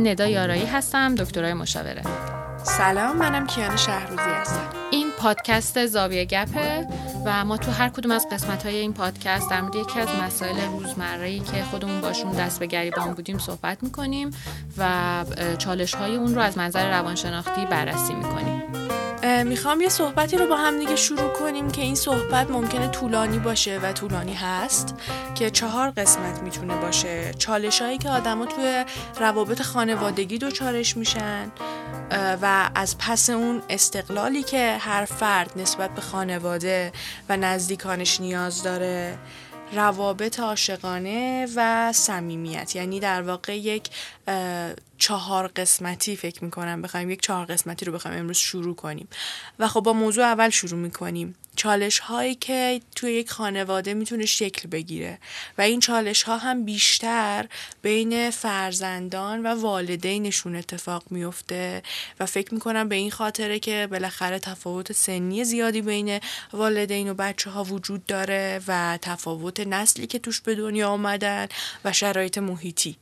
من ندا یارایی هستم دکترای مشاوره. سلام منم کیان شهروزی هستم. این پادکست زاویه گپه و ما تو هر کدوم از قسمت های این پادکست در مورد یکی از مسائل روزمره که خودمون باشون دست به گریبان بودیم صحبت می‌کنیم و چالش های اون رو از منظر روانشناختی بررسی می‌کنیم. می‌خوام یه صحبتی رو با هم دیگه شروع کنیم که این صحبت ممکنه طولانی باشه و طولانی هست که چهار قسمت می‌تونه باشه. چالش هایی که آدما توی روابط خانوادگی دوچارش میشن و از پس اون استقلالی که هر فرد نسبت به خانواده و نزدیکانش نیاز داره روابط عاشقانه و صمیمیت. یعنی در واقع یک چهار قسمتی فکر می‌کنم بخوایم یک چهار قسمتی رو بخوایم امروز شروع کنیم. و خب با موضوع اول شروع می‌کنیم. چالش هایی که توی یک خانواده می‌تونه شکل بگیره و این چالش ها هم بیشتر بین فرزندان و والدینشون اتفاق میفته و فکر می‌کنم به این خاطره که بالاخره تفاوت سنی زیادی بین والدین و بچه ها وجود داره و تفاوت نسلی که توش به دنیا آمدن و شرایط محیطی.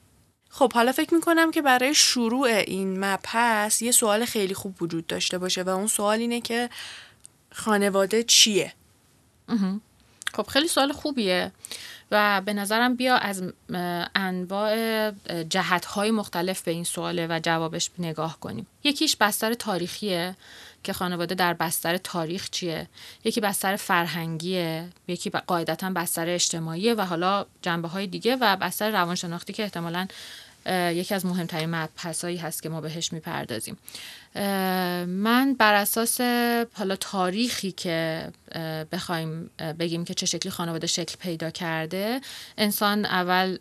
خب حالا فکر می‌کنم که برای شروع این مبحث یه سوال خیلی خوب وجود داشته باشه و اون سوال اینه که خانواده چیه؟ خب خیلی سوال خوبیه و به نظرم بیا از انواع جهتهای مختلف به این سواله و جوابش نگاه کنیم. یکیش بستر تاریخیه. که خانواده در بستر تاریخ چیه؟ یکی بستر فرهنگیه یکی قاعدتا بستر اجتماعیه و حالا جنبه های دیگه و بستر روانشناختی که احتمالا یکی از مهمترین مبحثایی هست که ما بهش می‌پردازیم. من بر اساس حالا تاریخی که بخوایم بگیم که چه شکلی خانواده شکل پیدا کرده انسان اول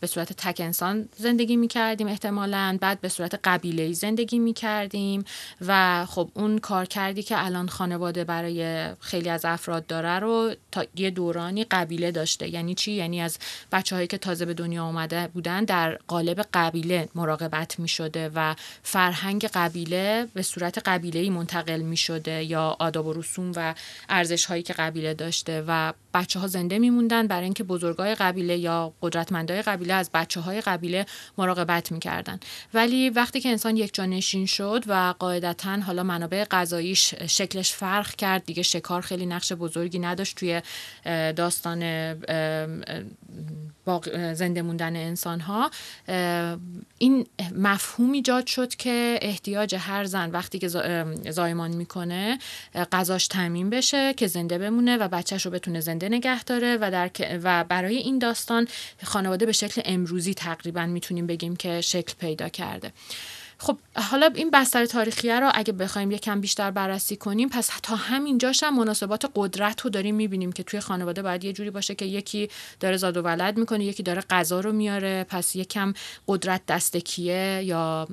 به صورت تک انسان زندگی می کردیم احتمالا بعد به صورت قبیله زندگی می کردیم و خب اون کار کردی که الان خانواده برای خیلی از افراد داره رو تا یه دورانی قبیله داشته. یعنی چی؟ یعنی از بچه هایی که تازه به دنیا آمده بودن در قالب قبیله مراقبت می شده و فرهنگ قبیله به صورت قبیله منتقل می شده یا آداب و رسوم و ارزش هایی که قبیله داشته و بچه ها زنده میموندن برای اینکه بزرگای قبیله یا قدرتمندای قبیله از بچه های قبیله مراقبت می‌کردن. ولی وقتی که انسان یک نشین شد و قاعدتا حالا منابع غذاییش شکلش فرق کرد دیگه شکار خیلی نقش بزرگی نداشت توی داستان زنده موندن انسان ها این مفهوم ایجاد شد که احتیاج هر زن وقتی که زایمان می‌کنه غذاش تامین بشه که زنده بمونه و بچهش رو بتونه زنده نگه داره و, در... و برای این داستان خانواده به شکل امروزی تقریبا می‌تونیم بگیم که شکل پیدا کرده. خب حالا این بستر تاریخیه رو اگه بخوایم یکم بیشتر بررسی کنیم پس تا همینجاش هم مناسبات قدرت رو داریم می‌بینیم که توی خانواده باید یه جوری باشه که یکی داره زاد و ولد می‌کنه یکی داره غذا رو میاره پس یکم قدرت دستکیه یا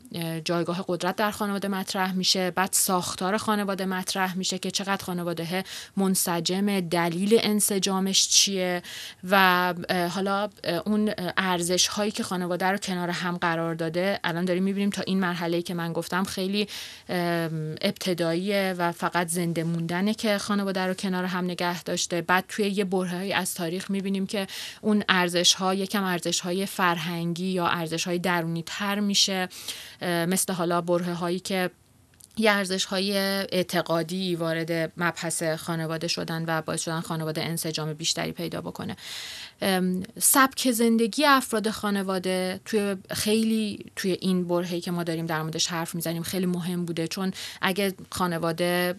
جایگاه قدرت در خانواده مطرح میشه. بعد ساختار خانواده مطرح میشه که چقدر خانواده منسجم دلیل انسجامش چیه و حالا اون ارزش هایی که خانواده رو کنار هم قرار داده الان داریم می‌بینیم تا این مرحله که من گفتم خیلی ابتداییه و فقط زنده موندنه که خانواده رو کنار هم نگه داشته. بعد توی یه برهه‌ای از تاریخ می‌بینیم که اون ارزش ها یکم ارزش های فرهنگی یا ارزش های درونی تر میشه مثل حالا بره هایی که یه ارزش های اعتقادی وارد مبحث خانواده شدن و باعث شدن خانواده انسجام بیشتری پیدا بکنه. سبک زندگی افراد خانواده توی خیلی توی این برهی که ما داریم در موردش حرف می‌زنیم خیلی مهم بوده. چون اگه خانواده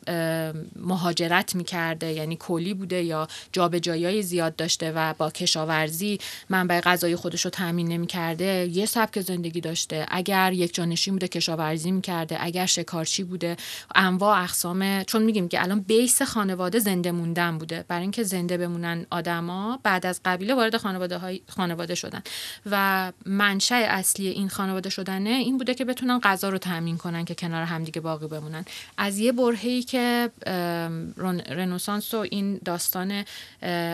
مهاجرت می‌کرده یعنی کلی بوده یا جابجایی زیاد داشته و با کشاورزی منبع غذای خودش رو تامین نمی‌کرده یه سبک زندگی داشته. اگر یک جانشین بوده کشاورزی می‌کرده. اگر شکارچی بوده انواع اقسام. چون میگیم که الان بیس خانواده زنده موندن بوده. برای اینکه زنده بمونن آدما بعد از قبیله وارد خانواده, های خانواده شدن. و منشأ اصلی این خانواده شدنه این بوده که بتونن غذا رو تامین کنن که کنار همدیگه باقی بمونن. از یه برهه‌ای که رنسانس و این داستان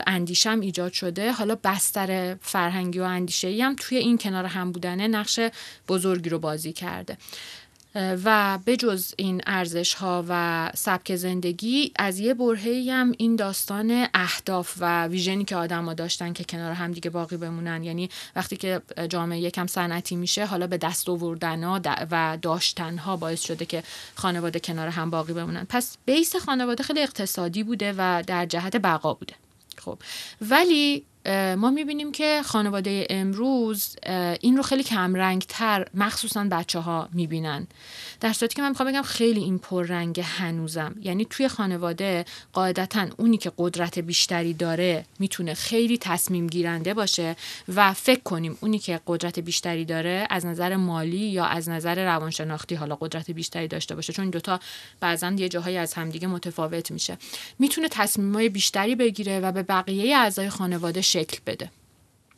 اندیشم ایجاد شده حالا بستر فرهنگی و اندیشه هم توی این کنار هم بودنه نقش بزرگی رو بازی کرده. و بجز این ارزش ها و سبک زندگی از یه برهی هم این داستان اهداف و ویژنی که آدما داشتن که کنار هم دیگه باقی بمونن. یعنی وقتی که جامعه یکم صنعتی میشه حالا به دست آوردن و داشتن ها باعث شده که خانواده کنار هم باقی بمونن. پس بیس خانواده خیلی اقتصادی بوده و در جهت بقا بوده. خب. ولی ما می‌بینیم که خانواده امروز این رو خیلی کمرنگ تر مخصوصا بچه ها می‌بینن. در صورتی که من می‌خوام بگم خیلی این پررنگ هنوزم. یعنی توی خانواده قاعدتا اونی که قدرت بیشتری داره می‌تونه خیلی تصمیم گیرنده باشه و فکر کنیم اونی که قدرت بیشتری داره از نظر مالی یا از نظر روانشناختی حالا قدرت بیشتری داشته باشه چون دوتا بعضا یه جاهایی از همدیگه متفاوت میشه. می‌تونه تصمیمای بیشتری بگیره و به بقیه اعضای خانواده شکل بده.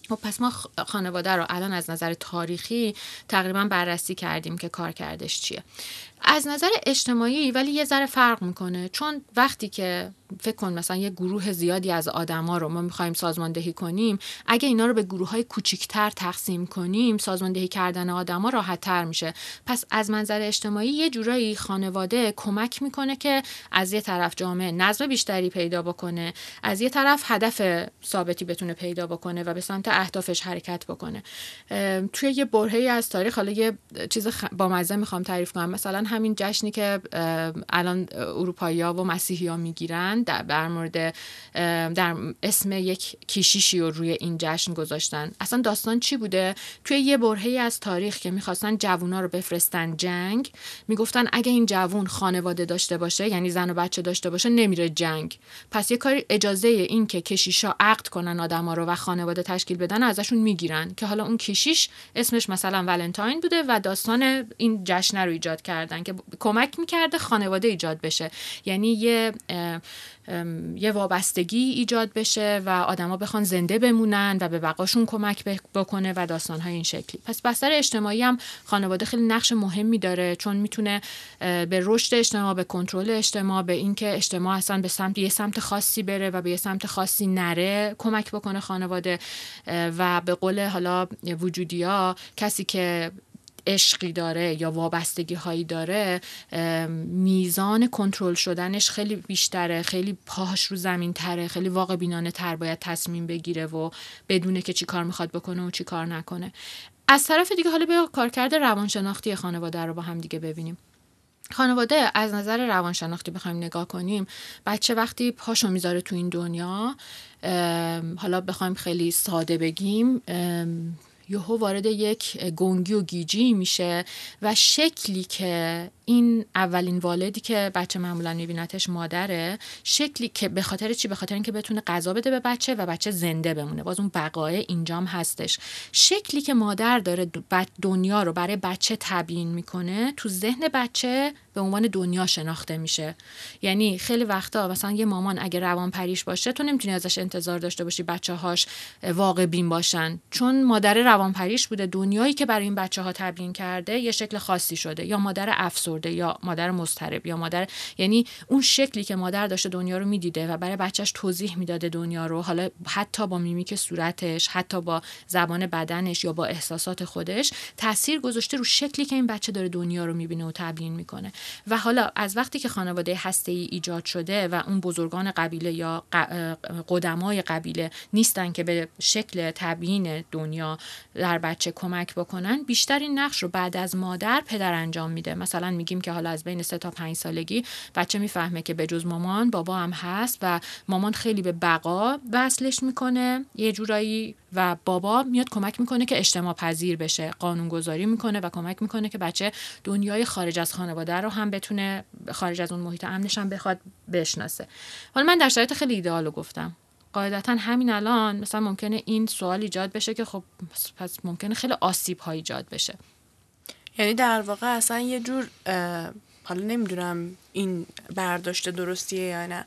خب پس ما خانواده رو الان از نظر تاریخی تقریبا بررسی کردیم که کار کردش چیه. از نظر اجتماعی ولی یه ذره فرق می‌کنه. چون وقتی که فکر کن مثلا یه گروه زیادی از آدما رو ما می‌خوایم سازماندهی کنیم اگه اینا رو به گروه های کوچیکتر تقسیم کنیم سازماندهی کردن آدما راحت تر میشه. پس از منظر اجتماعی یه جورایی خانواده کمک می‌کنه که از یه طرف جامعه نظم بیشتری پیدا بکنه از یه طرف هدف ثابتی بتونه پیدا بکنه و به سمت اهدافش حرکت بکنه. توی یه برهه‌ای از تاریخ حالا یه چیز با مزه می‌خوام تعریف کنم. مثلا همین جشنی که الان اروپایی و مسیحی ها می‌گیرن در مورد در اسم یک کیشیشی رو روی این جشن گذاشتن. اصلا داستان چی بوده؟ توی یه برهه از تاریخ که می‌خواستن جوونا رو بفرستن جنگ می‌گفتن اگه این جوون خانواده داشته باشه یعنی زن و بچه داشته باشه نمیره جنگ. پس یه کاری اجازه این که کشیشا عقد کنن آدما رو و خانواده تشکیل بدن ازشون می‌گیرن. که حالا اون کشیش اسمش مثلا ولنتاین بوده و داستان این جشن رو ایجاد کردن. که کمک می‌کرده خانواده ایجاد بشه. یعنی یه یه وابستگی ایجاد بشه و آدما بخوان زنده بمونن و به بقاشون کمک بکنه و داستانهای این شکلی. پس بستر اجتماعی هم خانواده خیلی نقش مهمی داره چون می‌تونه به رشد اجتماع به کنترل اجتماع به اینکه اجتماع اصلا به سمت یه سمت خاصی بره و به یه سمت خاصی نره کمک بکنه خانواده. و به قول حالا وجودیا کسی که عشقی داره یا وابستگی هایی داره میزان کنترل شدنش خیلی بیشتره خیلی پاهاش رو زمین تره خیلی واقع بینانه تر باید تصمیم بگیره و بدونه که چی کار می‌خواد بکنه و چی کار نکنه. از طرف دیگه حالا به کارکرد روانشناختی خانواده رو با هم دیگه ببینیم. خانواده از نظر روانشناختی بخوایم نگاه کنیم بچه وقتی پاشو می‌ذاره تو این دنیا حالا بخوایم خیلی ساده بگیم یهو وارد یک گنگی و گیجی میشه و شکلی که این اولین والدی که بچه معمولا میبینتش مادره شکلی که به خاطر چی؟ به خاطر اینکه بتونه غذا بده به بچه و بچه زنده بمونه. باز اون بقای اینجام هستش. شکلی که مادر داره دنیا رو برای بچه تبیین می‌کنه تو ذهن بچه به عنوان دنیا شناخته میشه. یعنی خیلی وقتا مثلا یه مامان اگه روان پریش باشه تو نمی‌تونی ازش انتظار داشته باشی بچه هاش واقع بین باشن. چون مادر روان پریش بوده. دنیایی که برای این بچه ها تبیین کرده یه شکل خاصی شده. یا مادر افسرده یا مادر مضطرب یا مادر یعنی اون شکلی که مادر داشته دنیا رو می‌دیده و برای بچهش توضیح می‌داده دنیا رو. حالا حتی با میمیک صورتش حتی با زبان بدنش یا با احساسات خودش تاثیر گذاشته رو شکلی که این بچه داره دنیا رو می‌بینه و تبیین می‌کنه. و حالا از وقتی که خانواده هسته ای ایجاد شده و اون بزرگان قبیله یا قدمای قبیله نیستن که به شکل تبیین دنیا در بچه کمک بکنن بیشتر این نقش رو بعد از مادر پدر انجام میده. مثلا میگیم که حالا از بین سه تا پنج سالگی بچه می‌فهمه که به جز مامان بابا هم هست و مامان خیلی به بقا وصلش می‌کنه یه جورایی و بابا میاد کمک می‌کنه که اجتماع پذیر بشه قانونگذاری می‌کنه و کمک می‌کنه که بچه دنیای خارج از خانواده رو هم بتونه خارج از اون محیط امنش هم بخواد بشناسه. حالا من در شرایط خیلی ایدئالو گفتم. قاعدتا همین الان مثلا ممکنه این سوال ایجاد بشه که خب پس ممکنه خیلی آسیب ها ایجاد بشه. یعنی در واقع اصلا یه جور حالا نمی‌دونم این برداشت درستیه یا نه.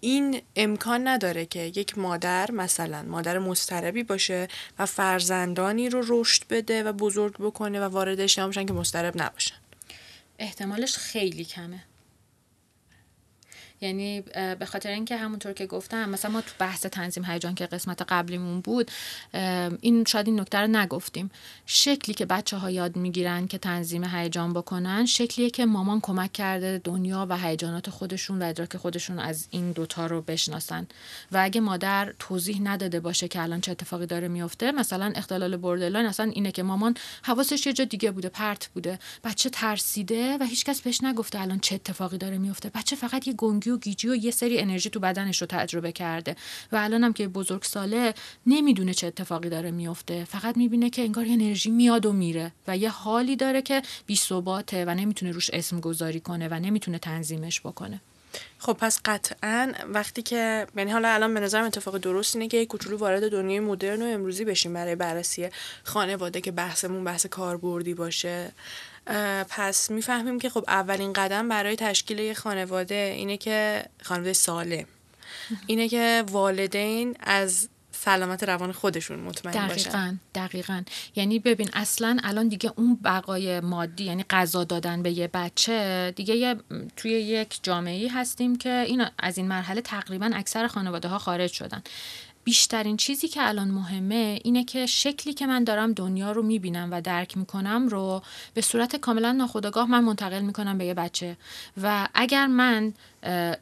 این امکان نداره که یک مادر مثلا مادر مستربی باشه و فرزندانی رو رشد بده و بزرگ بکنه و وارد اجتماع بشن که مسترب نباشن. احتمالش خیلی کمه. یعنی به خاطر اینکه همونطور که گفتم مثلا ما تو بحث تنظیم هیجان که قسمت قبلیمون بود این شاید این نکته رو نگفتیم. شکلی که بچه ها یاد می‌گیرن که تنظیم هیجان بکنن شکلیه که مامان کمک کرده دنیا و هیجانات خودشون و ادراک خودشون از این دوتا رو بشناسن. و اگه مادر توضیح نداده باشه که الان چه اتفاقی داره میفته مثلا اختلال بردرلاین اصلا اینه که مامان حواسش یه جا دیگه بوده پرت بوده. بچه ترسیده و هیچکس بهش نگفته الان چه اتفاقی داره میفته بچه فقط یه گنگی و گیجی و یه سری انرژی تو بدنش رو تجربه کرده. و الان هم که بزرگ ساله نمی‌دونه چه اتفاقی داره میفته فقط می‌بینه که انگار انرژی میاد و میره و یه حالی داره که بی و نمی‌تونه روش اسم گذاری کنه و نمی‌تونه تنظیمش بکنه. خب پس قطعا وقتی که یعنی حالا الان به نظرم اتفاق درست اینه که کوچولو وارد دنیای مدرن و امروزی بشیم برای بررسی خانواده که بحثمون بحث کاربردی باشه. پس می‌فهمیم که خب اولین قدم برای تشکیل یک خانواده اینه که خانواده سالم. اینه که والدین از سلامت روان خودشون مطمئن دقیقا باشن. دقیقا یعنی ببین اصلا الان دیگه اون بقای مادی یعنی غذا دادن به یه بچه دیگه یه توی یک جامعه هستیم که این از این مرحله تقریبا اکثر خانواده ها خارج شدن. بیشترین چیزی که الان مهمه اینه که شکلی که من دارم دنیا رو می‌بینم و درک می‌کنم رو به صورت کاملا ناخودآگاه من منتقل می‌کنم به یه بچه. و اگر من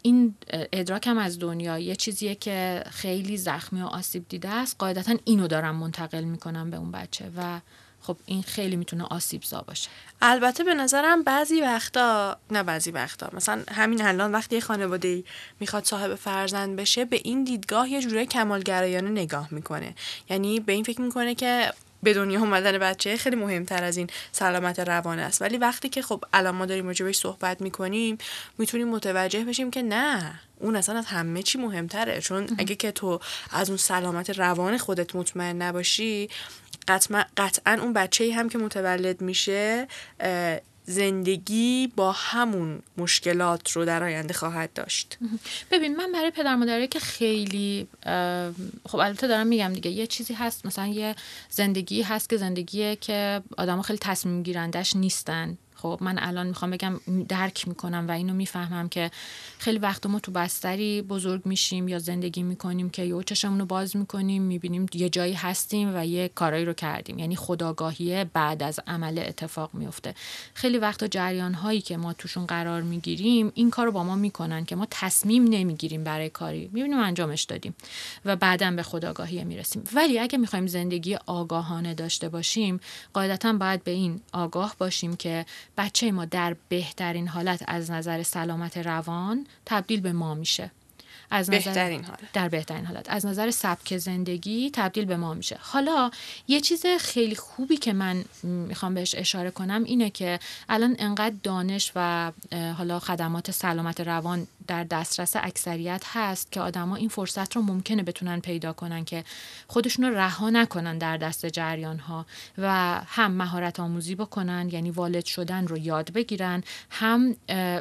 این ادراکم از دنیا یه چیزیه که خیلی زخمی و آسیب دیده است قاعدتا اینو دارم منتقل می‌کنم به اون بچه. و خب این خیلی می‌تونه آسیب زا باشه. البته به نظرم بعضی وقتا نه بعضی وقتا مثلا همین الان وقتی یه خانواده می‌خواد صاحب فرزند بشه به این دیدگاه یه جوره کمالگرایانه نگاه می‌کنه. یعنی به این فکر می‌کنه که به دنیا اومدن بچه خیلی مهمتر از این سلامت روان است. ولی وقتی که خب الان ما داریم راجبش صحبت می‌کنیم می‌تونیم متوجه بشیم که نه اون اصلا از همه چی مهمتره. چون اگه که تو از اون سلامت روان خودت مطمئن نباشی قطعا اون بچه هم که متولد میشه زندگی با همون مشکلات رو در آینده خواهد داشت. ببین من برای پدر مادره که خیلی خب البته دارم میگم دیگه یه چیزی هست مثلا یه زندگی هست که زندگیه که آدم خیلی تصمیم گیرندش نیستن. خب من الان می‌خوام بگم درک می‌کنم و اینو می‌فهمم که خیلی وقت ما تو بستری بزرگ میشیم یا زندگی می‌کنیم که یه چشمون رو باز می‌کنیم می‌بینیم یه جایی هستیم و یه کارایی رو کردیم. یعنی خداگاهی بعد از عمل اتفاق میفته. خیلی وقتا جریان هایی که ما توشون قرار می‌گیریم این کار با ما می‌کنن که ما تصمیم نمی‌گیریم برای کاری. می‌بینیم انجامش دادیم و بعدا به خداگاهی می‌رسیم. ولی اگه می‌خوایم زندگی آگاهانه داشته باشیم قاعدتا باید به این آگاه باشیم که بچه ما در بهترین حالت از نظر سلامت روان تبدیل به ما میشه. از نظر بهترین حالت. در بهترین حالت از نظر سبک زندگی تبدیل به ما میشه حالا یه چیز خیلی خوبی که من می‌خوام بهش اشاره کنم اینه که الان انقدر دانش و حالا خدمات سلامت روان در دسترس اکثریت هست که آدما این فرصت رو ممکنه بتونن پیدا کنن که خودشون رو رها نکنن در دست جریان ها و هم مهارت آموزی بکنن یعنی والد شدن رو یاد بگیرن هم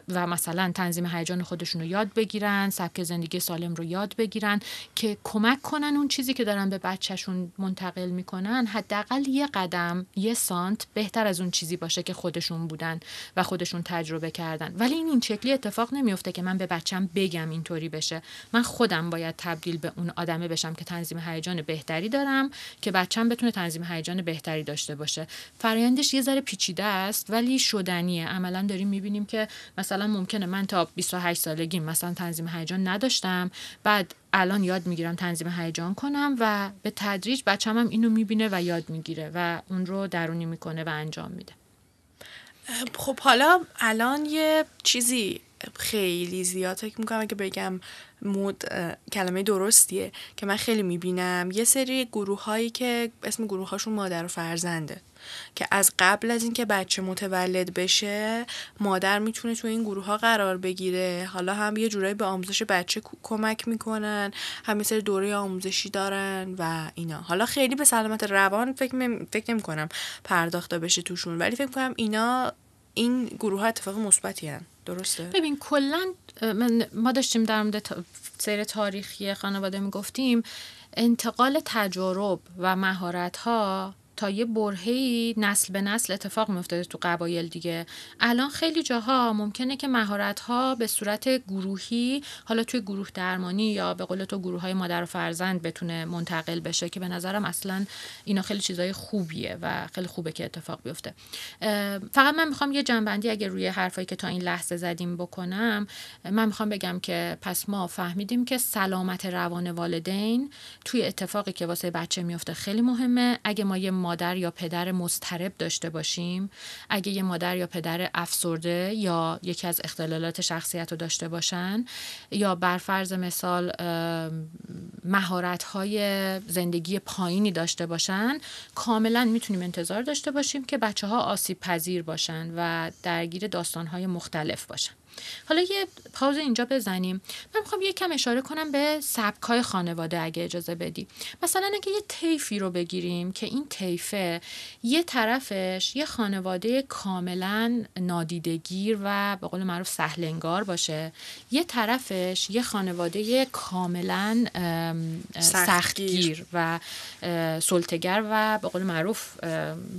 و مثلا تنظیم هیجان خودشون رو یاد بگیرن سبک زندگی سالم رو یاد بگیرن که کمک کنن اون چیزی که دارن به بچهشون منتقل می‌کنن حداقل یه قدم یه سانت بهتر از اون چیزی باشه که خودشون بودن و خودشون تجربه کردن. ولی این این شکلی اتفاق نمیفته که من به بچم بگم اینطوری بشه. من خودم باید تبدیل به اون آدمه بشم که تنظیم هیجان بهتری دارم که بچم بتونه تنظیم هیجان بهتری داشته باشه. فرایندش یه ذره پیچیده است ولی شدنیه. عملا داریم می‌بینیم که مثلا ممکنه من تا 28 سالگی مثلا تنظیم هیجان نداشتم. بعد الان یاد می‌گیرم تنظیم هیجان کنم و به تدریج بچم هم اینو می‌بینه و یاد می‌گیره و اون رو درونی می‌کنه و انجام میده. خب حالا الان یه چیزی خیلی زیاد فکر می‌کنم که بگم مود کلمه درستیه که من خیلی می‌بینم. یه سری گروه هایی که اسم گروه هاشون مادر و فرزنده. که از قبل از اینکه بچه متولد بشه مادر می‌تونه تو این گروه ها قرار بگیره. حالا هم یه جورایی به آموزش بچه کمک می‌کنن هم سری دوره آموزشی دارن و اینا. حالا خیلی به سلامت روان فکر, فکر نمی کنم پرداخته بشه توشون ولی فکر کنم اینا این گروه ها اتفاق مثبتی درسته؟ ببین کلا ما داشتیم در مورد سیر تاریخی خانواده می‌گفتیم انتقال تجارب و مهارت ها تا یه برهی نسل به نسل اتفاق میافتاده تو قبایل دیگه. الان خیلی جاها ممکنه که مهارت ها به صورت گروهی حالا توی گروه درمانی یا به قول تو گروه های مادر و فرزند بتونه منتقل بشه که به نظرم اصلا اینا خیلی چیزای خوبیه و خیلی خوبه که اتفاق بیفته. فقط من می‌خوام یه جنبندی اگه روی حرفایی که تا این لحظه زدیم بکنم. من می‌خوام بگم که پس ما فهمیدیم که سلامت روان والدین توی اتفاقی که واسه بچه میفته خیلی مهمه. اگه ما یه مادر یا پدر مضطرب داشته باشیم اگه یه مادر یا پدر افسرده یا یکی از اختلالات شخصیت رو داشته باشن یا بر فرض مثال مهارت های زندگی پایینی داشته باشن کاملا می‌تونیم انتظار داشته باشیم که بچه ها آسیب پذیر باشن و درگیر داستان های مختلف باشن. حالا یه پاوز اینجا بزنیم. من می‌خوام یه کم اشاره کنم به سبکای خانواده اگه اجازه بدی. مثلا اگه یه تیفی رو بگیریم که این تیفه یه طرفش یه خانواده کاملا نادیدگیر و به قول معروف سهلنگار باشه یه طرفش یه خانواده کاملا سختگیر. و سلطگر و به قول معروف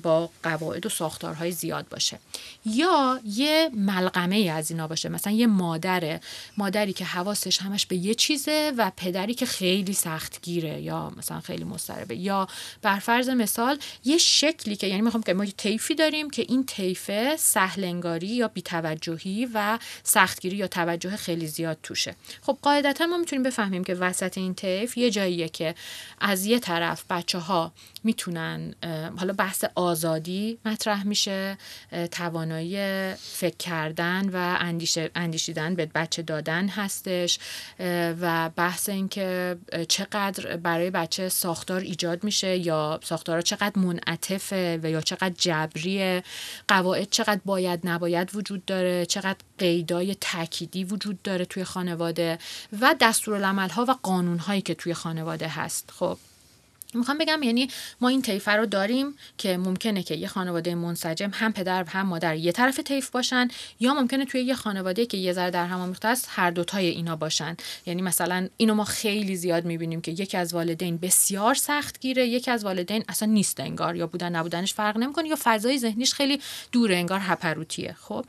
با قواعد و ساختارهای زیاد باشه. یا یه ملغمه از اینا باشه. مثلا یه مادره مادری که حواسش همش به یه چیزه و پدری که خیلی سختگیره یا مثلا خیلی مضطربه. یا بر فرض مثال یه شکلی که یعنی می‌خوام که ما یه طیفی داریم که این طیفه سهلنگاری یا بیتوجهی و سختگیری یا توجه خیلی زیاد توشه. خب قاعدتا ما می‌تونیم بفهمیم که وسط این طیف یه جاییه که از یه طرف بچه ها می‌تونن حالا بحث آزادی مطرح میشه توانایی فکر کردن و اندیشیدن به بچه دادن هستش و بحث اینکه چقدر برای بچه ساختار ایجاد میشه یا ساختارها چقدر منعطفه و یا چقدر جبریه قواعد چقدر باید نباید وجود داره چقدر قیدای تأکیدی وجود داره توی خانواده و دستورالعمل ها و قانون هایی که توی خانواده هست. خب. می‌خوام بگم یعنی ما این طیفه رو داریم که ممکنه که یه خانواده منسجم هم پدر و هم مادر یه طرف طیف باشن یا ممکنه توی یه خانواده که یه ذره در هم آمیخته است هر دوتای اینا باشن. یعنی مثلا اینو ما خیلی زیاد می‌بینیم که یکی از والدین بسیار سخت گیره یکی از والدین اصلا نیست انگار یا بودن نبودنش فرق نمی‌کنه یا فضای ذهنیش خیلی دور انگار هپروتیه خب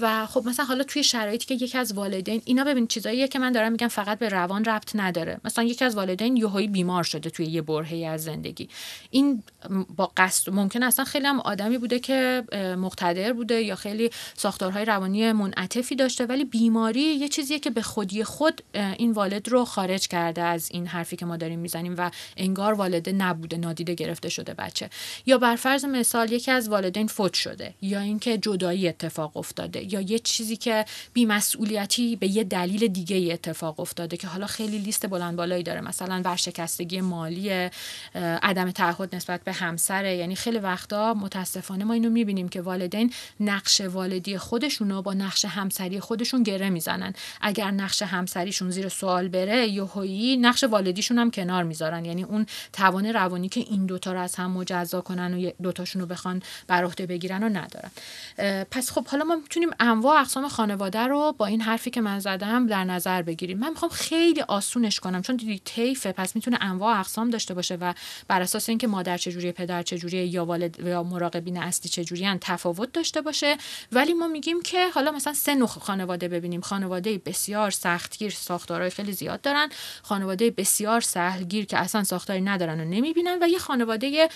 و خب مثلا حالا توی شرایطی که یکی از والدین اینا ببین چیزاییه که من دارم میگم فقط به روان ربط نداره. مثلا یکی از والدین یهویی بیمار شده توی یه برهه از زندگی. این با قصد ممکن اصلا خیلی هم آدمی بوده که مقتدر بوده یا خیلی ساختارهای روانی منعطفی داشته ولی بیماری یه چیزیه که به خودی خود این والد رو خارج کرده از این حرفی که ما داریم می‌زنیم و انگار والده نبوده نادیده گرفته شده بچه. یا بر فرض مثال یکی از والدین فوت شده یا اینکه جدایی اتفاق افتاده یا یه چیزی که بیمسئولیتی به یه دلیل دیگه اتفاق افتاده که حالا خیلی لیست بلند بالایی داره. مثلا ورشکستگی مالی عدم تعهد نسبت به همسره. یعنی خیلی وقتا متاسفانه ما اینو می‌بینیم که والدین نقش والدی خودشون رو با نقش همسری خودشون گره می‌زنن. اگر نقش همسریشون زیر سوال بره یهویی نقش والدیشون هم کنار می‌ذارن. یعنی اون توان روانی که این دوتا رو از هم مجزا کنن و دوتاشون رو بخوان بر عهده بگیرن رو ندارن. پس خب حالا ما می‌تونیم انواع اقسام خانواده رو با این حرفی که من زدم در نظر بگیریم. من می‌خوام خیلی آسونش کنم چون دیدی طیفه پس می‌تونه انواع اقسام داشته باشه و بر اساس اینکه مادر چجوریه پدر چجوریه یا والد یا مراقبین اصلی چجوریان تفاوت داشته باشه. ولی ما میگیم که حالا مثلا سه نوع خانواده ببینیم. خانواده بسیار سختگیر ساختارهای خیلی زیاد دارن. خانواده بسیار سهلگیر که اصلا ساختاری ندارن و نمی‌بینن و یه خانواده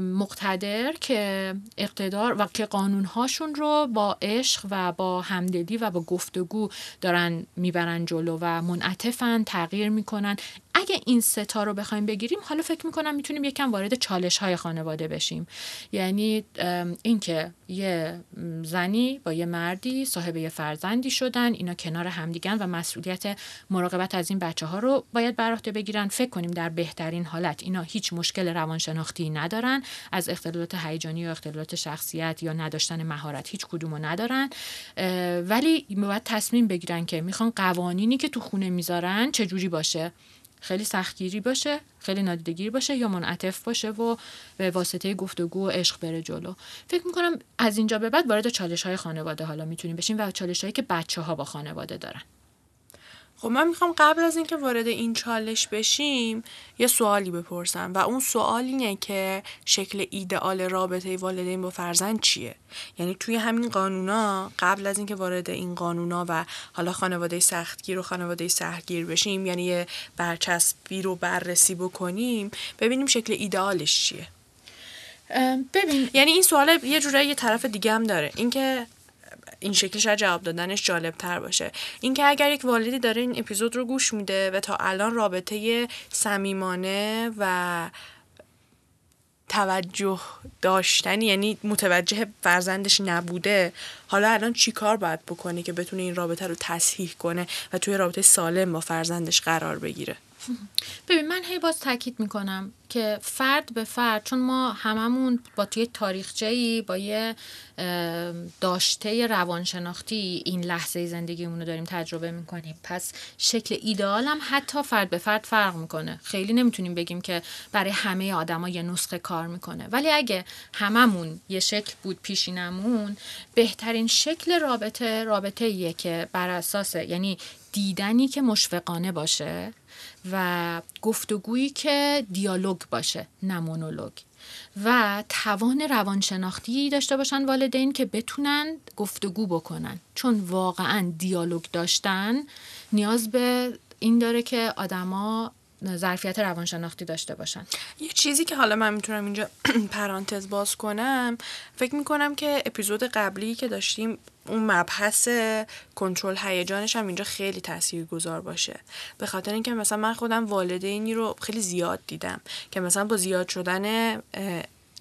مقتدر که اقتدار و که قانونهاشون رو با عشق و با همدلی و با گفتگو دارن می‌برن جلو و منعطفن تغییر می‌کنن. اگه این ستا رو بخوایم بگیریم حالا فکر می‌کنم می‌تونیم یکم وارد چالش های خانواده بشیم. یعنی اینکه یه زنی با یه مردی صاحب یه فرزندی شدن اینا کنار همدیگن و مسئولیت مراقبت از این بچه ها رو باید بر عهده بگیرن. فکر کنیم در بهترین حالت اینا هیچ مشکل روانشناختی ندارن از اختلالات هیجانی یا اختلالات شخصیت یا نداشتن مهارت هیچ کدومو ندارن. ولی باید تصمیم بگیرن که می‌خوان قوانینی که تو خونه می‌ذارن چجوری باشه. خیلی سختگیری باشه خیلی نادیدگیری باشه یا منعطف باشه و به واسطه گفتگو و عشق بره جلو. فکر می‌کنم از اینجا به بعد وارد چالش های خانواده حالا می‌تونیم بشیم و چالش هایی که بچه ها با خانواده دارن. خب من می‌خوام قبل از اینکه وارد این چالش بشیم یه سوالی بپرسم و اون سوال اینه که شکل ایدئال رابطه والدین با فرزند چیه؟ یعنی توی همین قانونا قبل از اینکه وارد این قانونا و حالا خانواده سختگیر و خانواده سختگیر بشیم یعنی یه برچسبی رو بررسی بکنیم ببینیم شکل ایدئالش چیه. ببین. یعنی این سوال یه جورایی یه طرف دیگه هم داره. اینکه این شکلی شاید جواب دادنش جالب تر باشه. اینکه اگر یک والدی داره این اپیزود رو گوش میده و تا الان رابطه صمیمانه و توجه داشتن یعنی متوجه فرزندش نبوده حالا الان چی کار باید بکنه که بتونه این رابطه رو تصحیح کنه و توی رابطه سالم با فرزندش قرار بگیره؟ ببین من هی باز تاکید می‌کنم که فرد به فرد چون ما هممون با توی تاریخچه‌ای با یه داشته روانشناختی این لحظه زندگیمون رو داریم تجربه می‌کنیم. پس شکل ایدئال حتی فرد به فرد فرق می‌کنه. خیلی نمی‌تونیم بگیم که برای همه آدما یه نسخه کار می‌کنه. ولی اگه هممون یه شکل بود پیشینمون بهترین شکل رابطه رابطه ایه که بر اساس یعنی دیدنی که مشفقانه باشه و گفتگویی که دیالوگ باشه نه مونولوگ. و توان روانشناختی داشته باشن والدین که بتونن گفتگو بکنن. چون واقعا دیالوگ داشتن نیاز به این داره که آدما ظرفیت روانشناختی داشته باشن. یه چیزی که حالا من می‌تونم اینجا پرانتز باز کنم فکر می‌کنم که اپیزود قبلی که داشتیم اون مبحث کنترل هیجانش هم اینجا خیلی گذار باشه. به خاطر اینکه مثلا من خودم والدینی رو خیلی زیاد دیدم که مثلا با زیاد شدن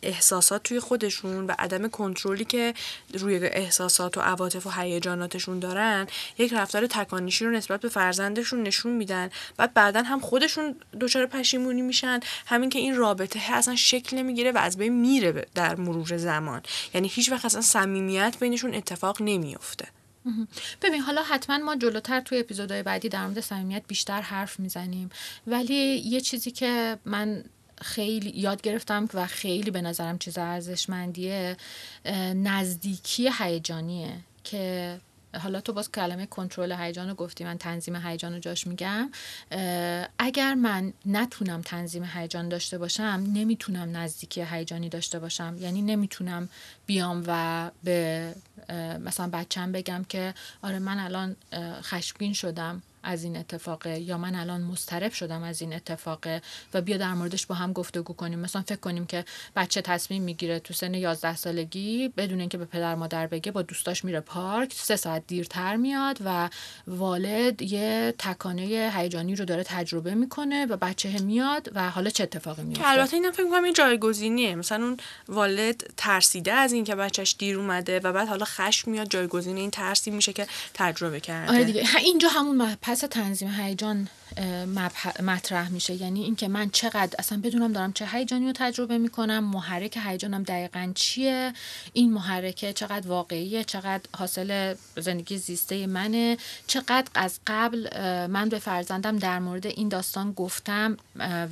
احساسات توی خودشون و عدم کنترلی که روی احساسات و عواطف و هیجاناتشون دارن یک رفتار تکانشی رو نسبت به فرزندشون نشون میدن. بعد بعدا هم خودشون دچار پشیمونی میشن. همین که این رابطه اصلا شکل نمی‌گیره و از بین میره در مرور زمان. یعنی هیچ وقت اصلا صمیمیت بینشون اتفاق نمیافته. ببین حالا حتما ما جلوتر توی اپیزودهای بعدی در مورد صمیمیت بیشتر حرف می‌زنیم. ولی یه چیزی که من خیلی یاد گرفتم و خیلی به نظرم چیز ارزشمندیه نزدیکی هیجانیه که حالا تو باز کلمه کنترل هیجان رو گفتی من تنظیم هیجان رو جاش میگم. اگر من نتونم تنظیم هیجان داشته باشم نمی‌تونم نزدیکی هیجانی داشته باشم. یعنی نمی‌تونم بیام و به مثلا بچم بگم که آره من الان خشمگین شدم. از این اتفاقه یا من الان مضطرب شدم از این اتفاقه و بیا در موردش با هم گفتگو کنیم. مثلا فکر کنیم که بچه تصمیم می‌گیره تو سن 11 سالگی بدون اینکه به پدر مادر بگه با دوستاش میره پارک سه ساعت دیرتر میاد و والد یه تکانه هیجانی رو داره تجربه می‌کنه و بچه میاد و حالا چه اتفاقی میفته البته اینم فکر کنم جایگزینیه. مثلا اون والد ترسیده از اینکه بچهش دیر اومده و بعد حالا خشم میاد جایگزین این ترسی میشه که تجربه کرده. آره دیگه. اینجا همون پس تنظیم هیجان مطرح میشه. یعنی اینکه من چقدر اصلا بدونم دارم چه هیجانی رو تجربه می‌کنم محرک هیجانم دقیقا چیه این محرکه چقدر واقعیه چقدر حاصل زندگی زیسته منه چقدر از قبل من به فرزندم در مورد این داستان گفتم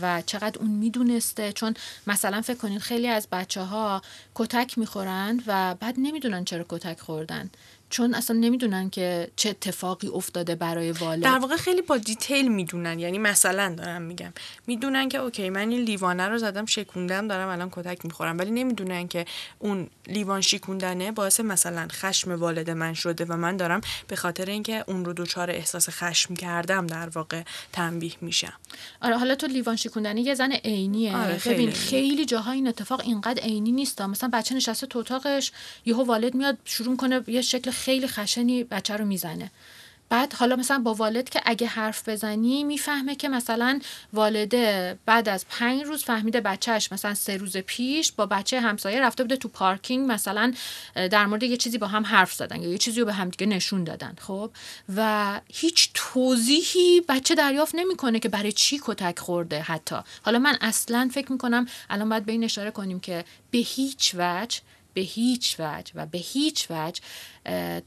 و چقدر اون می‌دونسته. چون مثلا فکر کنید خیلی از بچه ها کتک می‌خورند و بعد نمی‌دونن چرا کتک خوردن. چون اصلا نمی‌دونن که چه اتفاقی افتاده برای والد در واقع خیلی با detail می‌دونن یعنی مثلا دارم میگم. می‌دونن که okay من این لیوانه رو زدم شکوندم دارم الان کتک می‌خورم. ولی نمی‌دونن که اون لیوان شکوندنه باعث مثلا خشم والد من شده و من دارم به خاطر اینکه اون رو دچار احساس خشم کردم در واقع تنبیه میشم. آره حالا تو لیوان شکوندنه یه زن عینیه. آره خیلی ببین خیلی جاها این اتفاق اینقدر عینی نیست. مثلا بچه نشسته تو اتاقش یهو والد میاد شروع کنه یه شکل خیلی خشنی بچه رو می‌زنه. بعد حالا مثلا با والد که اگه حرف بزنی می‌فهمه که مثلا والده بعد از پنج روز فهمیده بچهش مثلا سه روز پیش با بچه همسایه رفته بوده تو پارکینگ مثلا در مورد یه چیزی با هم حرف زدن یا یه چیزی رو به هم دیگه نشون دادن خب؟ و هیچ توضیحی بچه دریافت نمی‌کنه که برای چی کتک خورده حتی. حالا من اصلا فکر می‌کنم الان باید به این اشاره کنیم که به هیچ وجه به هیچ وجه و به هیچ وجه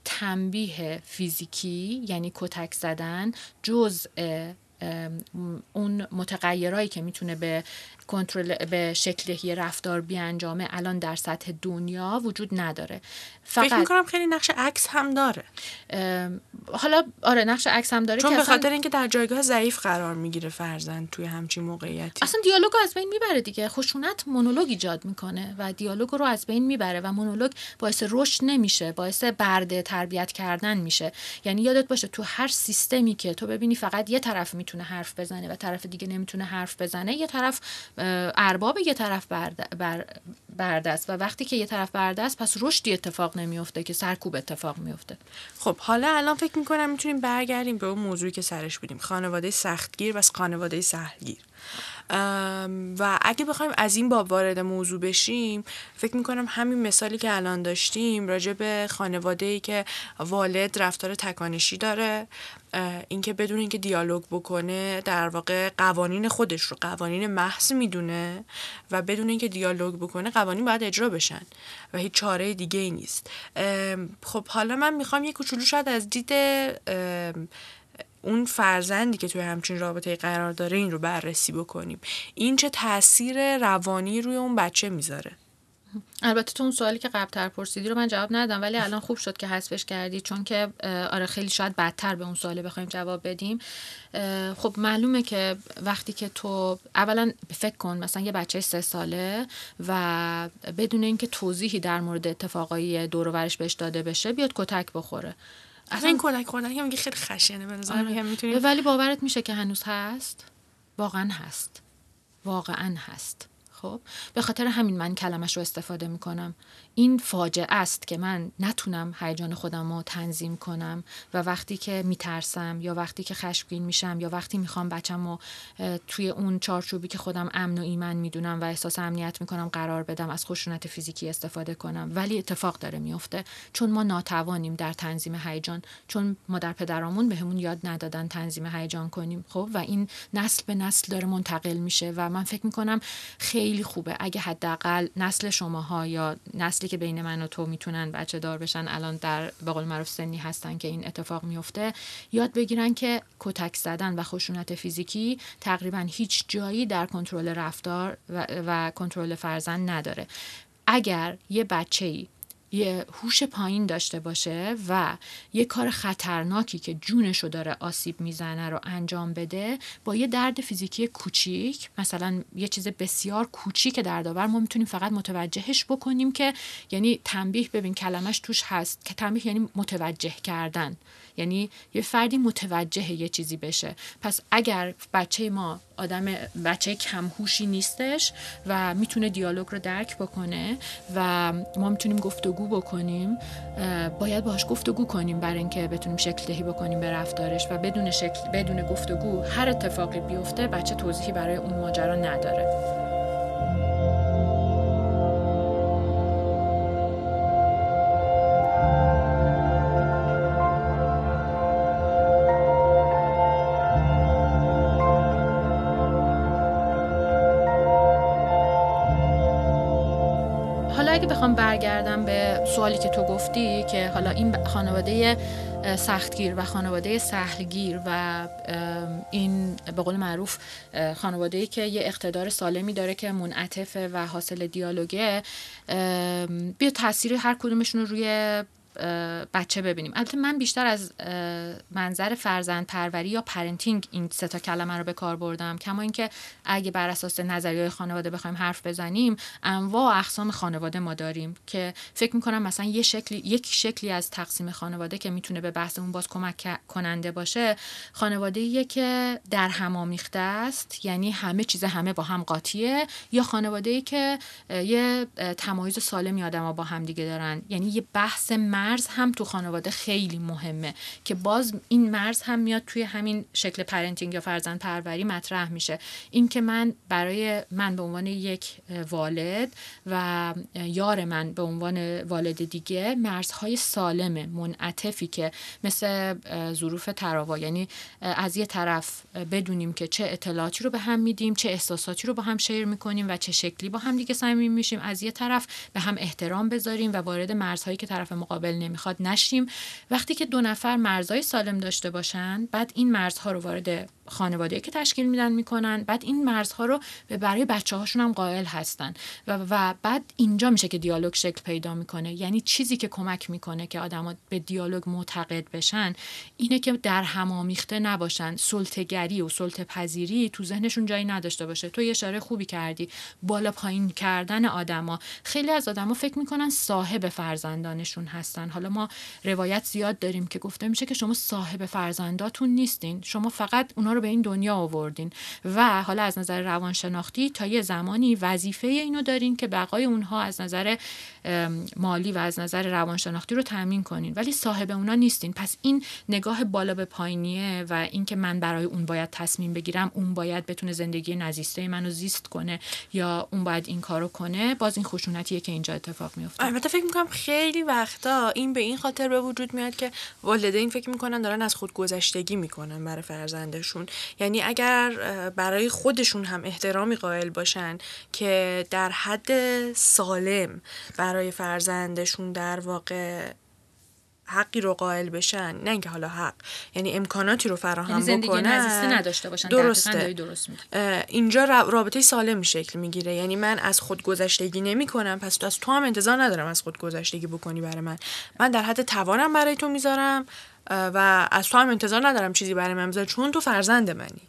تنبیه فیزیکی یعنی کتک زدن جزء اون متغیرایی که می‌تونه به کنترل به شکل یه رفتار بیانجامه الان در سطح دنیا وجود نداره. فقط فکر می‌کنم خیلی نقش عکس هم داره. حالا آره نقش عکس هم داره چون به خاطر اینکه در جایگاه ضعیف قرار می‌گیره فرزند توی همچین موقعیتی. اصلا دیالوگ رو از بین می‌بره دیگه. خشونت مونولوگ ایجاد می‌کنه و دیالوگ رو از بین می‌بره و مونولوگ باعث رشد نمیشه باعث برده تربیت کردن میشه. یعنی یادت باشه تو هر سیستمی که تو ببینی فقط یه طرف می‌تونه حرف بزنه و طرف دیگه نمی‌تونه حرف بزنه یه طرف ارباب یه طرف برده است و وقتی که یه طرف برده است پس رشدی اتفاق نمیفته که سرکوب اتفاق میفته خب حالا الان فکر می‌کنم می‌تونیم برگردیم به اون موضوعی که سرش بودیم. خانواده سختگیر و خانواده سهلگیر. و اگه بخوایم از این باب وارد موضوع بشیم فکر می‌کنم همین مثالی که الان داشتیم راجع به خانواده ای که والد رفتار تکانشی داره اینکه بدون اینکه دیالوگ بکنه در واقع قوانین خودش رو قوانین محض می‌دونه و بدون اینکه دیالوگ بکنه قوانین باید اجرا بشن و هیچ چاره دیگه ای نیست خب حالا من می‌خوام یه کوچولو شاید از دید اون فرزندی که توی همچین رابطه قرار داره این رو بررسی بکنیم. این چه تاثیر روانی روی اون بچه می‌ذاره؟ البته تو اون سوالی که قبلتر پرسیدی رو من جواب ندم ولی الان خوب شد که حذفش کردی چون که آره خیلی شاید بدتر به اون سواله بخوایم جواب بدیم. خب معلومه که وقتی که تو اولا فکر کن مثلا یه بچه سه ساله و بدون اینکه توضیحی در مورد اتفاقایی دور بهش داده بشه بیاد کتک بخوره. اصلا این کلک خوردن که میگه خیلی خشنه به آره. ولی باورت میشه که هنوز هست؟ واقعا هست. واقعا هست. خب؟ به خاطر همین من کلمش رو استفاده می‌کنم. این فاجعه است که من نتونم هیجان خودم رو تنظیم کنم و وقتی که میترسم یا وقتی که خشمگین میشم یا وقتی می‌خوام بچم رو توی اون چارچوبی که خودم امن و ایمن می‌دونم و احساس امنیت می‌کنم قرار بدم از خشونت فیزیکی استفاده کنم. ولی اتفاق داره میفته چون ما ناتوانیم در تنظیم هیجان چون مادر پدرامون بهمون یاد ندادن تنظیم هیجان کنیم خب؟ و این نسل به نسل داره منتقل میشه و من فکر می‌کنم خیلی خوبه. اگه حداقل نسل شماها یا نسل که بین من و تو می‌تونن بچه دار بشن الان در به قول معروف سنی هستن که این اتفاق میفته یاد بگیرن که کتک زدن و خشونت فیزیکی تقریبا هیچ جایی در کنترل رفتار و, و کنترل فرزند نداره. اگر یه بچه ای یه هوش پایین داشته باشه و یه کار خطرناکی که جونش رو داره آسیب می‌زنه رو انجام بده با یه درد فیزیکی کوچیک مثلا یه چیز بسیار کوچیک دردآور ما می‌تونیم فقط متوجهش بکنیم که یعنی تنبیه ببین کلمش توش هست که تنبیه یعنی متوجه کردن یعنی یه فردی متوجه یه چیزی بشه. پس اگر بچه ما آدم بچه کمهوشی نیستش و می‌تونه دیالوگ رو درک بکنه و ما می‌تونیم گفتگو بکنیم باید باهاش گفتگو کنیم برای اینکه بتونیم شکل دهی بکنیم به رفتارش و بدون شکل بدون گفتگو هر اتفاقی بیفته بچه توضیحی برای اون ماجرا نداره. برگردم به سوالی که تو گفتی که حالا این خانواده سختگیر و خانواده سهلگیر و این به قول معروف خانواده که یه اقتدار سالمی داره که منعطفه و حاصل دیالوگه بیا تاثیر هر کدومشون رو روی بچه ببینیم. البته من بیشتر از منظر فرزند پروری یا parenting این سه تا کلمه رو به کار بردم. کما اینکه اگه بر اساس نظریه خانواده بخوایم حرف بزنیم انواع و اقسام خانواده ما داریم که فکر می‌کنم مثلا یه شکلی یک شکلی از تقسیم خانواده که می‌تونه به بحثمون باز کمک کننده باشه خانواده که در هم آمیخته است یعنی همه چیز همه با هم قاطیه یا خانواده ای که یه تمایز سالمی آدما با هم دیگه دارن. یعنی یه بحث مرز هم تو خانواده خیلی مهمه که باز این مرز هم میاد توی همین شکل parenting یا فرزند پروری مطرح میشه. اینکه من برای من به عنوان یک والد و یار من به عنوان والد دیگه مرزهای سالم منعطفی که مثل ظروف تراوا یعنی از یه طرف بدونیم که چه اطلاعاتی رو به هم میدیم چه احساساتی رو با هم شیر می‌کنیم و چه شکلی با هم دیگه صمیم میشیم. از یه طرف به هم احترام بذاریم و وارد مرزهایی که طرف مقابل نمی‌خواد نشیم. وقتی که دو نفر مرزهای سالم داشته باشن بعد این مرزها رو وارد خانواده که تشکیل میدن می‌کنن. بعد این مرزها رو به برای بچه هاشون هم قائل هستن. و, و بعد اینجا میشه که دیالوگ شکل پیدا می‌کنه. یعنی چیزی که کمک می‌کنه که آدما به دیالوگ معتقد بشن اینه که در همامیخته نباشن. سلطگری و سلطه پذیری تو ذهنشون جایی نداشته باشه. تو یه اشاره خوبی کردی. بالا پایین کردن آدما. خیلی از آدما فکر می‌کنن صاحب فرزندانشون هستن. حالا ما روایت زیاد داریم که گفته میشه که شما صاحب فرزنداتون نیستین. شما فقط اونا رو به این دنیا آوردین و حالا از نظر روانشناختی تا یه زمانی وظیفه اینو دارین که بقای اونها از نظر مالی و از نظر روانشناختی رو تامین کنین. ولی صاحب اونا نیستین. پس این نگاه بالا به پایینیه و اینکه من برای اون باید تصمیم بگیرم اون باید بتونه زندگی نزیسته منو زیست کنه یا اون باید این کارو کنه باز این خشونتیه که اینجا اتفاق میفته. البته فکر می‌کنم خیلی وقتا این به این خاطر به وجود میاد که والدین فکر می‌کنن دارن از خود گذشتگی می‌کنن برای فرزندشون. یعنی اگر برای خودشون هم احترامی قائل باشن که در حد سالم برای فرزندشون در واقع حقی رو قائل بشن نه اینکه حالا حق یعنی امکاناتی رو فراهم یعنی زندگی بکنن نداشته باشن درسته. درست اینجا رابطه سالم شکل می‌گیره. یعنی من از خود گذشتگی نمی کنم پس تو از تو هم انتظار ندارم از خود گذشتگی بکنی برای من. من در حد توانم برای تو می‌ذارم. و از تو هم انتظار ندارم چیزی برای بذار چون تو فرزند منی.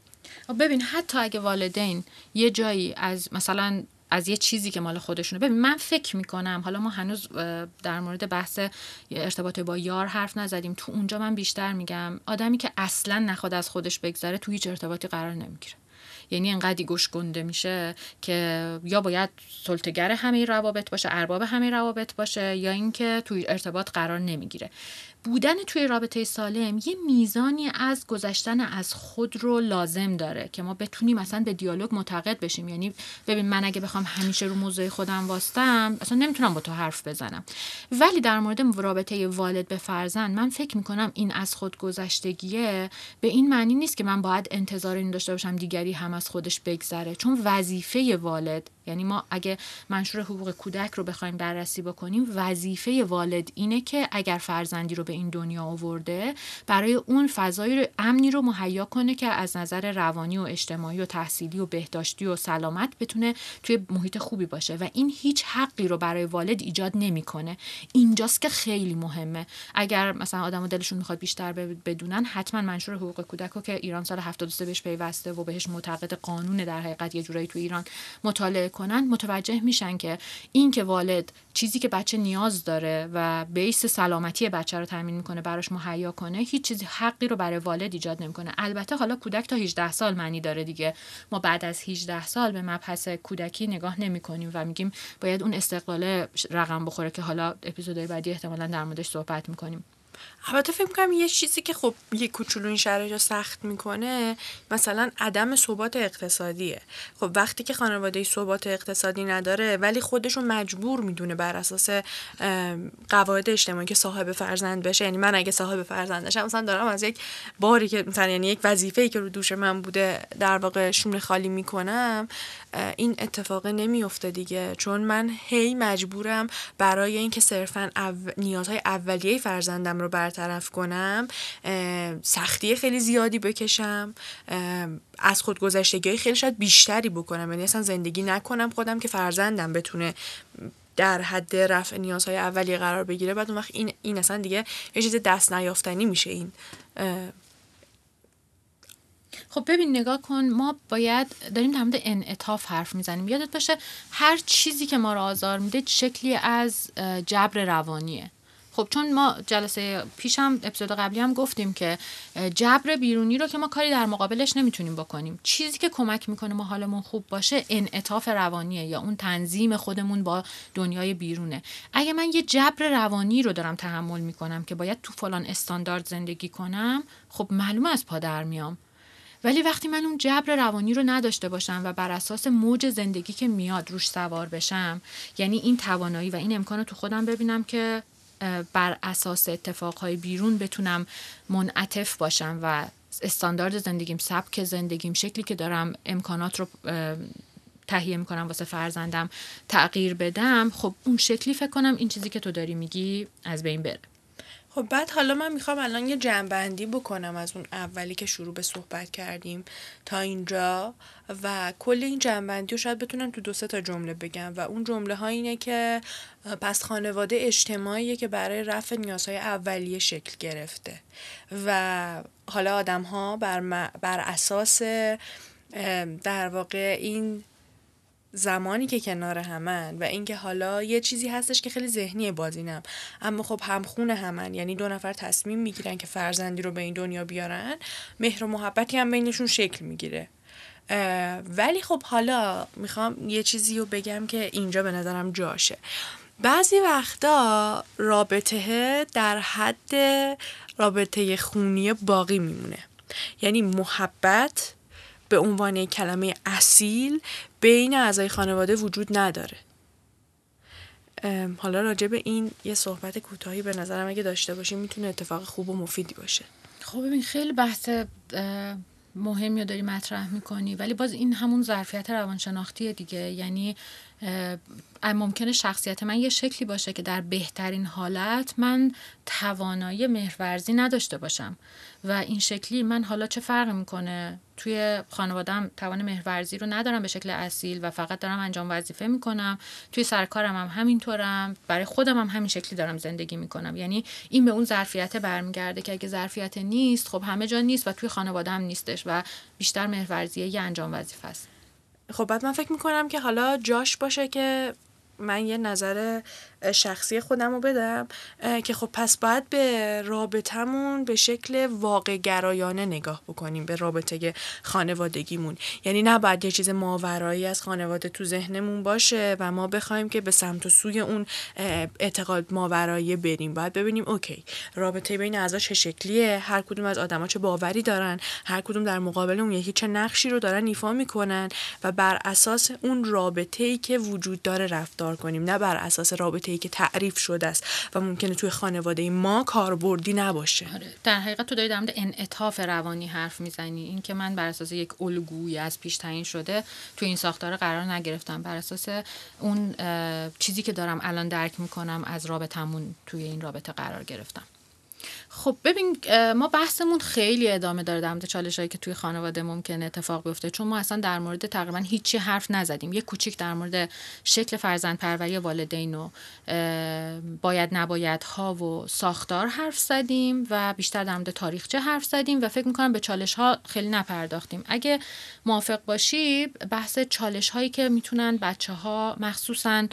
ببین حتی اگه والدین یه جایی از مثلا از یه چیزی که مال خودشونه ببین من فکر می‌کنم حالا ما هنوز در مورد بحث ارتباط با یار حرف نزدیم تو اونجا من بیشتر میگم آدمی که اصلا نخواد از خودش بگذره تو هیچ ارتباطی قرار نمی‌گیره. یعنی انقدی گوش گنده میشه که یا باید سلطگر همه روابط باشه ارباب همه روابط باشه یا اینکه توی ارتباط قرار نمی‌گیره. بودن توی رابطه سالم یه میزانی از گذشتن از خود رو لازم داره که ما بتونیم مثلا به دیالوگ معتقد بشیم. یعنی ببین من اگه بخوام همیشه رو موضوع خودم واستم اصلا نمی‌تونم با تو حرف بزنم. ولی در مورد رابطه والد به فرزند من فکر می‌کنم این از خود گذشتگیه. به این معنی نیست که من باید انتظار این داشته باشم دیگری هم از خودش بگذره. چون وظیفه والد یعنی ما اگه منشور حقوق کودک رو بخوایم بررسی بکنیم وظیفه والد اینه که اگر فرزندی رو به این دنیا آورده برای اون فضای امنی رو مهیا کنه که از نظر روانی و اجتماعی و تحصیلی و بهداشتی و سلامت بتونه توی محیط خوبی باشه. و این هیچ حقی رو برای والد ایجاد نمی‌کنه. اینجاست که خیلی مهمه. اگر مثلا آدم دلشون می‌خواد بیشتر بدونن حتما منشور حقوق کودک رو که ایران سال 73 بهش پیوسته و بهش معتقد قانون در حقیقت یه جورایی تو ایران مطالعه کنن متوجه میشن که این که والد چیزی که بچه نیاز داره و بیس سلامتی بچه رو تامین می‌کنه براش مهیا کنه هیچ چیزی حقی رو برای والد ایجاد نمی‌کنه. البته حالا کودک تا 18 سال معنی داره دیگه. ما بعد از 18 سال به مبحث کودکی نگاه نمی کنیم و میگیم باید اون استقلال رقم بخوره که حالا اپیزودهای بعدی احتمالا در موردش صحبت می‌کنیم. البته فکر می‌کنم یه چیزی که خب یه کوچولو این شرایط رو سخت می‌کنه مثلا عدم ثبات اقتصادیه. خب وقتی که خانواده ثبات اقتصادی نداره ولی خودشون مجبور می‌دونه بر اساس قواعد اجتماعی که صاحب فرزند بشه. یعنی من اگه صاحب فرزند بشم مثلا دارم از یک باری که مثلا یعنی یک وظیفه‌ای که رو دوش من بوده در واقع شونه خالی می‌کنم این اتفاق نمیفته دیگه. چون من هی مجبورم برای اینکه صرفا نیازهای اولیه فرزندم رو برطرف کنم سختی خیلی زیادی بکشم از خودگذشتگی خیلی شاید بیشتری بکنم. یعنی اصلا زندگی نکنم خودم که فرزندم بتونه در حد رفع نیازهای اولیه قرار بگیره. بعد اون وقت این, این اصلا دیگه یه چیز دست نیافتنی میشه این خب ببین نگاه کن ما باید داریم در مورد انعطاف حرف می‌زنیم. یادت باشه هر چیزی که ما رو آزار میده شکلی از جبر روانیه. خب چون ما جلسه پیشم اپیزود قبلی هم گفتیم که جبر بیرونی رو که ما کاری در مقابلش نمی‌تونیم بکنیم. چیزی که کمک می‌کنه ما حالمون خوب باشه انعطاف روانیه یا اون تنظیم خودمون با دنیای بیرونه. اگه من یه جبر روانی رو دارم تحمل می‌کنم که باید تو فلان استاندارد زندگی کنم خب معلومه از پا در میام. ولی وقتی من اون جبر روانی رو نداشته باشم و بر اساس موج زندگی که میاد روش سوار بشم یعنی این توانایی و این امکان رو تو خودم ببینم که بر اساس اتفاقهای بیرون بتونم منعطف باشم و استاندارد زندگیم سبک زندگیم شکلی که دارم امکانات رو تهیه می‌کنم واسه فرزندم تغییر بدم خب اون شکلی فکر کنم این چیزی که تو داری میگی از بین بره. خب بعد حالا من می‌خوام الان یه جنبندی بکنم از اون اولی که شروع به صحبت کردیم تا اینجا و کل این جنبندی رو شاید بتونم تو دو سه تا جمله بگم و اون جمله ها اینه که پس خانواده اجتماعیه که برای رفع نیازهای اولیه شکل گرفته و حالا آدم ها بر, بر اساس در واقع این زمانی که کنار همن و اینکه حالا یه چیزی هستش که خیلی ذهنی بازینم. اما خب همخونه همن یعنی دو نفر تصمیم می‌گیرن که فرزندی رو به این دنیا بیارن مهر و محبتی هم بینشون شکل می‌گیره. ولی خب حالا می‌خوام یه چیزی رو بگم که اینجا به نظرم جاشه. بعضی وقتا رابطه در حد رابطه خونی باقی میمونه. یعنی محبت به عنوان کلمه اصیل بین اعضای خانواده وجود نداره. حالا راجع به این یه صحبت کوتاهی به نظرم اگه داشته باشیم می‌تونه اتفاق خوب و مفیدی باشه. خب ببین خیلی بحث مهمی داری مطرح می‌کنی ولی باز این همون ظرفیت روانشناختی دیگه. یعنی ممکنه شخصیت من یه شکلی باشه که در بهترین حالت من توانایی مهرورزی نداشته باشم. و این شکلی من حالا چه فرق می‌کنه؟ توی خانوادم توان مهرورزی رو ندارم به شکل اصیل و فقط دارم انجام وظیفه می‌کنم. توی سرکارم هم همینطورم. برای خودم هم همین شکلی دارم زندگی می‌کنم. یعنی این به اون ظرفیت برمیگرده که اگه ظرفیت نیست خب همه جا نیست و توی خانواده هم نیستش و بیشتر مهرورزی یه انجام وظیفه است. خب بعد من فکر می‌کنم که حالا جاش باشه که من یه نظر شخصی خودم رو بدم که خب پس باید به رابطمون به شکل واقع گرایانه نگاه بکنیم به رابطه خانوادگیمون. یعنی نباید یه چیز ماورایی از خانواده تو ذهنمون باشه و ما بخوایم که به سمت و سوی اون اعتقاد ماورایی بریم. باید ببینیم اوکی رابطه بین اعضا چه شکلیه هر کدوم از آدما چه باوری دارن هر کدوم در مقابل اون یکی چه نقشی رو دارن ایفا می‌کنن و بر اساس اون رابطه ای که وجود داره رفتار کنیم. نه بر اساس رابطه ای که تعریف شده است و ممکنه توی خانواده ما کاربردی نباشه. آره. در حقیقت تو داری در مورد انعطاف روانی حرف می‌زنی. این که من بر اساس یک الگویی از پیش تعیین شده توی این ساختار قرار نگرفتم. بر اساس اون چیزی که دارم الان درک می‌کنم از رابطمون توی این رابطه قرار گرفتم. خب ببین ما بحثمون خیلی ادامه داره در مورد چالش هایی که توی خانواده ممکن اتفاق بیفته. چون ما اصلا در مورد تقریبا هیچی حرف نزدیم. یه کوچیک در مورد شکل فرزند پروری والدین و باید نباید ها و ساختار حرف زدیم و بیشتر در مورد تاریخچه حرف زدیم و فکر می‌کنم به چالش ها خیلی نپرداختیم. اگه موافق باشی بحث چالش هایی که می‌تونن بچه ها مخصوصا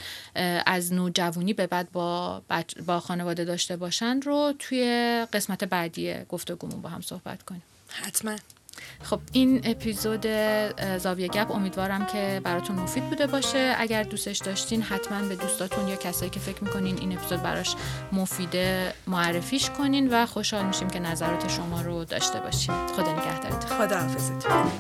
از نوجوانی به بعد با, با خانواده داشته باشن رو توی قسمت بعدی گفتگومون با هم صحبت کنیم. حتما. خب این اپیزود زاویه گپ امیدوارم که براتون مفید بوده باشه. اگر دوستش داشتین حتما به دوستاتون یا کسایی که فکر می‌کنین این اپیزود براش مفیده معرفیش کنین و خوشحال میشیم که نظرات شما رو داشته باشیم. خدا نگهدارتون. خدا حافظتون